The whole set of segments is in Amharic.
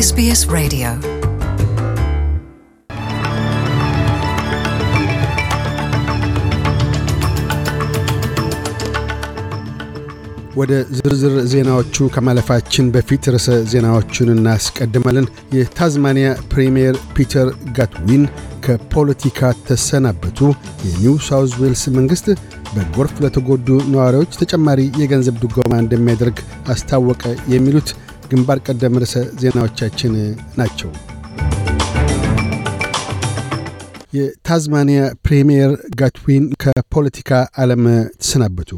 SBS Radio. ወደ ዝርዝር ዜናዎቹ ከማለፋችን በፊት ርዕሰ ዜናዎቹን እናስቀድማለን። የታዝማኒያ ፕሪምየር ፒተር ጋትዊን ከፖለቲካ ተሰናበቱ። የኒው ሳውዝ ዌልስ መንግሥት በጎርፍ ለተጎዱ ነዋሪዎች ተጨማሪ የገንዘብ ድጎማ እንደሚያደርግ አስታወቀ። የሚሉት ግንባር ቀደም ርዕሰ ዜናዎቻችን ናቸው። የታዝማኒያ ፕሪምየር ጋትዊን ከፖለቲካ ዓለም ተሰናበቱ።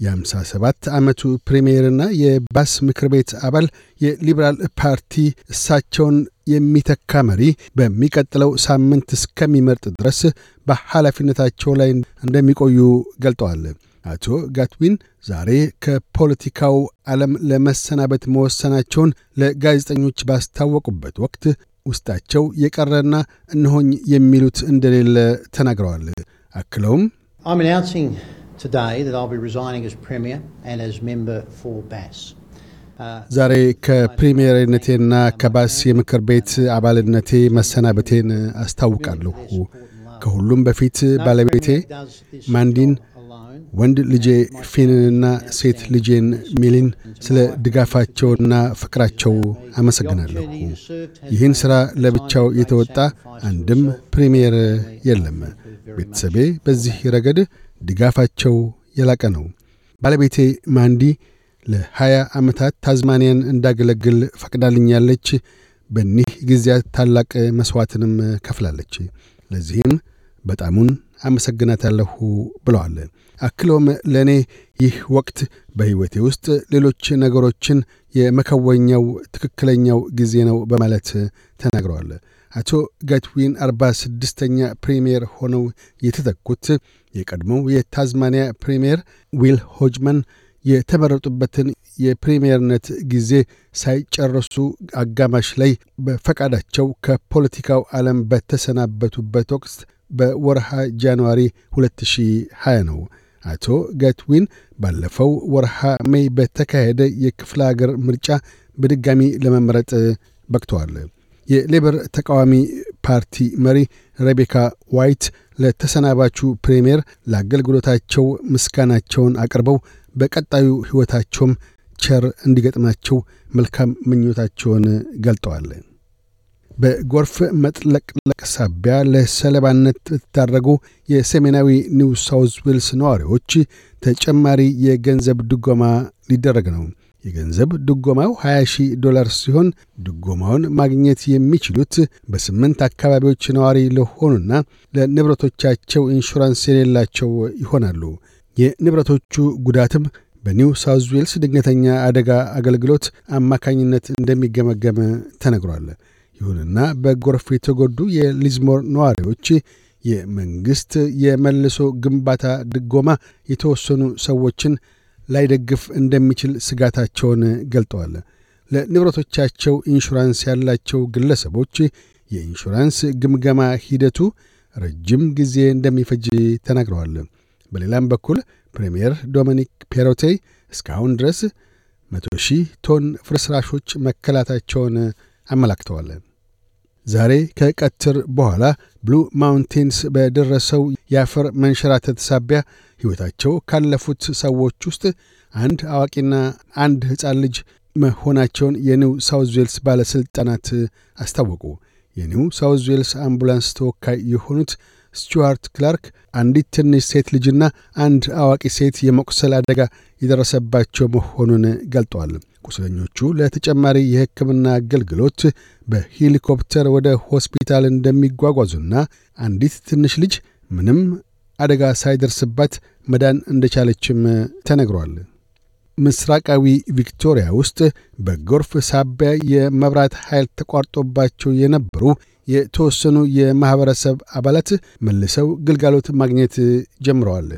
የ57 ዓመቱ ፕሪምየርና የባስ ምክር ቤት አባል የሊበራል ፓርቲ እሳቸውን የሚተካ መሪ በሚቀጥለው ሳምንት እስከሚመርጥ ድረስ በኃላፊነታቸው ላይ እንደሚቆዩ ገልጠዋል። አቶ ጋትዊን ዛሬ ከፖለቲካው ዓለም ለመሰናበት መወሰናቸውን ለጋዜጠኞች ባስታወቁበት ወቅት ውስጣቸው የቀረና እነሆኝ የሚሉት እንደሌለ ተናግረዋል። አክለውም I'm announcing today that I'll be resigning as Premier and as member for BAS. ዛሬ ከፕሪምየርነቴና ከባስ የምክር ቤት አባልነቴ መሰናበቴን አስታውቃለሁ። ከሁሉም በፊት ባለቤቴ ማንዲን፣ ወንድ ልጄ ፊንንና ሴት ልጄን ሚሊን ስለ ድጋፋቸውና ፍቅራቸው አመሰግናለሁ። ይህን ሥራ ለብቻው የተወጣ አንድም ፕሪምየር የለም። ቤተሰቤ በዚህ ረገድ ድጋፋቸው የላቀ ነው። ባለቤቴ ማንዲ ለሀያ ዓመታት ታዝማኒያን እንዳገለግል ፈቅዳልኛለች። በኒህ ጊዜያት ታላቅ መሥዋዕትንም ከፍላለች። ለዚህም በጣሙን አመሰግናታለሁ ብለዋል። አክለውም ለእኔ ይህ ወቅት በሕይወቴ ውስጥ ሌሎች ነገሮችን የመከወኛው ትክክለኛው ጊዜ ነው በማለት ተናግረዋል። አቶ ጋትዊን አርባ ስድስተኛ ፕሪምየር ሆነው የተተኩት የቀድሞው የታዝማኒያ ፕሪምየር ዊል ሆጅማን የተመረጡበትን የፕሪምየርነት ጊዜ ሳይጨርሱ አጋማሽ ላይ በፈቃዳቸው ከፖለቲካው ዓለም በተሰናበቱበት ወቅት በወርሃ January 2020 ነው። አቶ ጋትዊን ባለፈው ወርሃ May በተካሄደ የክፍለ አገር ምርጫ በድጋሚ ለመመረጥ በቅተዋል። የሌበር ተቃዋሚ ፓርቲ መሪ ሬቤካ ዋይት ለተሰናባቹ ፕሬምየር ለአገልግሎታቸው ምስጋናቸውን አቅርበው በቀጣዩ ሕይወታቸውም ቸር እንዲገጥማቸው መልካም ምኞታቸውን ገልጠዋል። በጎርፍ መጥለቅለቅ ሳቢያ ለሰለባነት የተዳረጉ የሰሜናዊ ኒው ሳውዝ ዌልስ ነዋሪዎች ተጨማሪ የገንዘብ ድጎማ ሊደረግ ነው። የገንዘብ ድጎማው 20 ሺህ ዶላር ሲሆን ድጎማውን ማግኘት የሚችሉት በስምንት አካባቢዎች ነዋሪ ለሆኑና ለንብረቶቻቸው ኢንሹራንስ የሌላቸው ይሆናሉ። የንብረቶቹ ጉዳትም በኒው ሳውዝ ዌልስ ድንገተኛ አደጋ አገልግሎት አማካኝነት እንደሚገመገም ተነግሯል። ይሁንና በጎርፍ የተጎዱ የሊዝሞር ነዋሪዎች የመንግሥት የመልሶ ግንባታ ድጎማ የተወሰኑ ሰዎችን ላይደግፍ እንደሚችል ስጋታቸውን ገልጠዋል። ለንብረቶቻቸው ኢንሹራንስ ያላቸው ግለሰቦች የኢንሹራንስ ግምገማ ሂደቱ ረጅም ጊዜ እንደሚፈጅ ተናግረዋል። በሌላም በኩል ፕሬምየር ዶሚኒክ ፔሮቴ እስካሁን ድረስ መቶ ሺህ ቶን ፍርስራሾች መከላታቸውን አመላክተዋል። ዛሬ ከቀትር በኋላ ብሉ ማውንቴንስ በደረሰው የአፈር መንሸራተት ሳቢያ ሕይወታቸው ካለፉት ሰዎች ውስጥ አንድ አዋቂና አንድ ሕፃን ልጅ መሆናቸውን የኒው ሳውዝ ዌልስ ባለሥልጣናት አስታወቁ። የኒው ሳውዝ ዌልስ አምቡላንስ ተወካይ የሆኑት ስቱዋርት ክላርክ አንዲት ትንሽ ሴት ልጅና አንድ አዋቂ ሴት የመቁሰል አደጋ የደረሰባቸው መሆኑን ገልጠዋል። ቁስለኞቹ ለተጨማሪ የሕክምና አገልግሎት በሄሊኮፕተር ወደ ሆስፒታል እንደሚጓጓዙና አንዲት ትንሽ ልጅ ምንም አደጋ ሳይደርስባት መዳን እንደቻለችም ተነግሯል። ምስራቃዊ ቪክቶሪያ ውስጥ በጎርፍ ሳቢያ የመብራት ኃይል ተቋርጦባቸው የነበሩ የተወሰኑ የማኅበረሰብ አባላት መልሰው ግልጋሎት ማግኘት ጀምረዋል።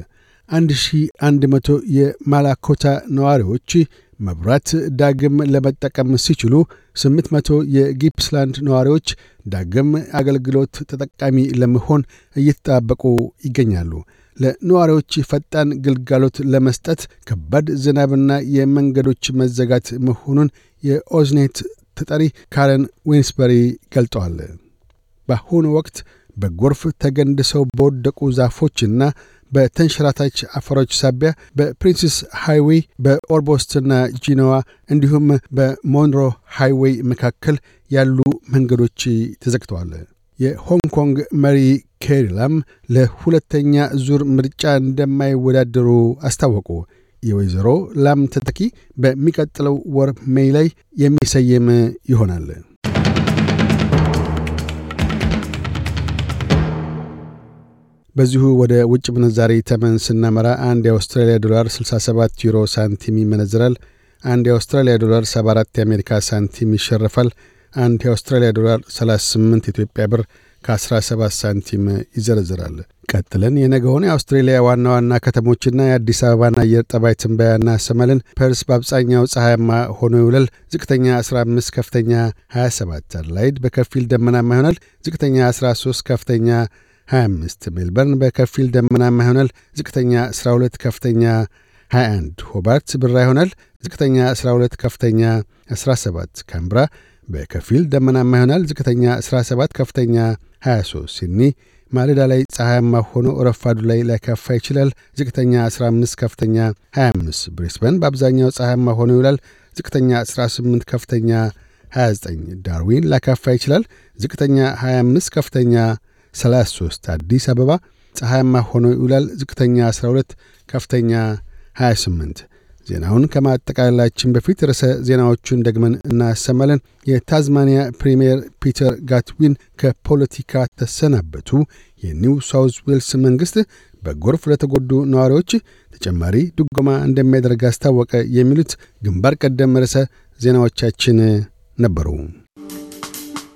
1100 የማላኮታ ነዋሪዎች መብራት ዳግም ለመጠቀም ሲችሉ 800 የጊፕስላንድ ነዋሪዎች ዳግም አገልግሎት ተጠቃሚ ለመሆን እየተጠባበቁ ይገኛሉ። ለነዋሪዎች ፈጣን ግልጋሎት ለመስጠት ከባድ ዝናብና የመንገዶች መዘጋት መሆኑን የኦዝኔት ተጠሪ ካረን ዊንስበሪ ገልጠዋል። በአሁኑ ወቅት በጎርፍ ተገንድሰው በወደቁ ዛፎችና በተንሸራታች አፈሮች ሳቢያ በፕሪንስስ ሃይዌይ በኦልቦስትና ጄኖዋ እንዲሁም በሞናሮ ሃይዌይ መካከል ያሉ መንገዶች ተዘግተዋል። የሆንግ ኮንግ መሪ ኬሪ ላም ለሁለተኛ ዙር ምርጫ እንደማይወዳደሩ አስታወቁ። የወይዘሮ ላም ተተኪ በሚቀጥለው ወር May ላይ የሚሰየም ይሆናል። በዚሁ ወደ ውጭ ምንዛሪ ተመን ስናመራ አንድ የአውስትራሊያ ዶላር 67 ዩሮ ሳንቲም ይመነዝራል። አንድ የአውስትራሊያ ዶላር 74 የአሜሪካ ሳንቲም ይሸርፋል። አንድ የአውስትራሊያ ዶላር 38 ኢትዮጵያ ብር ከ17 ሳንቲም ይዘረዝራል። ቀጥለን የነገውን የአውስትሬሊያ ዋና ዋና ከተሞችና የአዲስ አበባን አየር ጠባይ ትንበያ እናሰማለን። ፐርስ በአብዛኛው ፀሐያማ ሆኖ ይውላል። ዝቅተኛ 15፣ ከፍተኛ 27። አድላይድ በከፊል ደመናማ ይሆናል። ዝቅተኛ 13፣ ከፍተኛ 25። ሜልበርን በከፊል ደመናማ ይሆናል። ዝቅተኛ 12፣ ከፍተኛ 21። ሆባርት ብራ ይሆናል። ዝቅተኛ 12፣ ከፍተኛ 17። ካምብራ በከፊል ደመናማ ይሆናል። ዝቅተኛ 17፣ ከፍተኛ 23። ሲድኒ ማለዳ ላይ ፀሐያማ ሆኖ ረፋዱ ላይ ሊያካፋ ይችላል። ዝቅተኛ 15፣ ከፍተኛ 25። ብሪስበን በአብዛኛው ፀሐያማ ሆኖ ይውላል። ዝቅተኛ 18፣ ከፍተኛ 29። ዳርዊን ሊያካፋ ይችላል። ዝቅተኛ 25፣ ከፍተኛ 33። አዲስ አበባ ፀሐያማ ሆኖ ይውላል። ዝቅተኛ 12፣ ከፍተኛ 28። ዜናውን ከማጠቃለላችን በፊት ርዕሰ ዜናዎቹን ደግመን እናሰማለን። የታዝማኒያ ፕሪምየር ፒተር ጋትዊን ከፖለቲካ ተሰናበቱ። የኒው ሳውዝ ዌልስ መንግሥት በጎርፍ ለተጎዱ ነዋሪዎች ተጨማሪ ድጎማ እንደሚያደርግ አስታወቀ። የሚሉት ግንባር ቀደም ርዕሰ ዜናዎቻችን ነበሩ።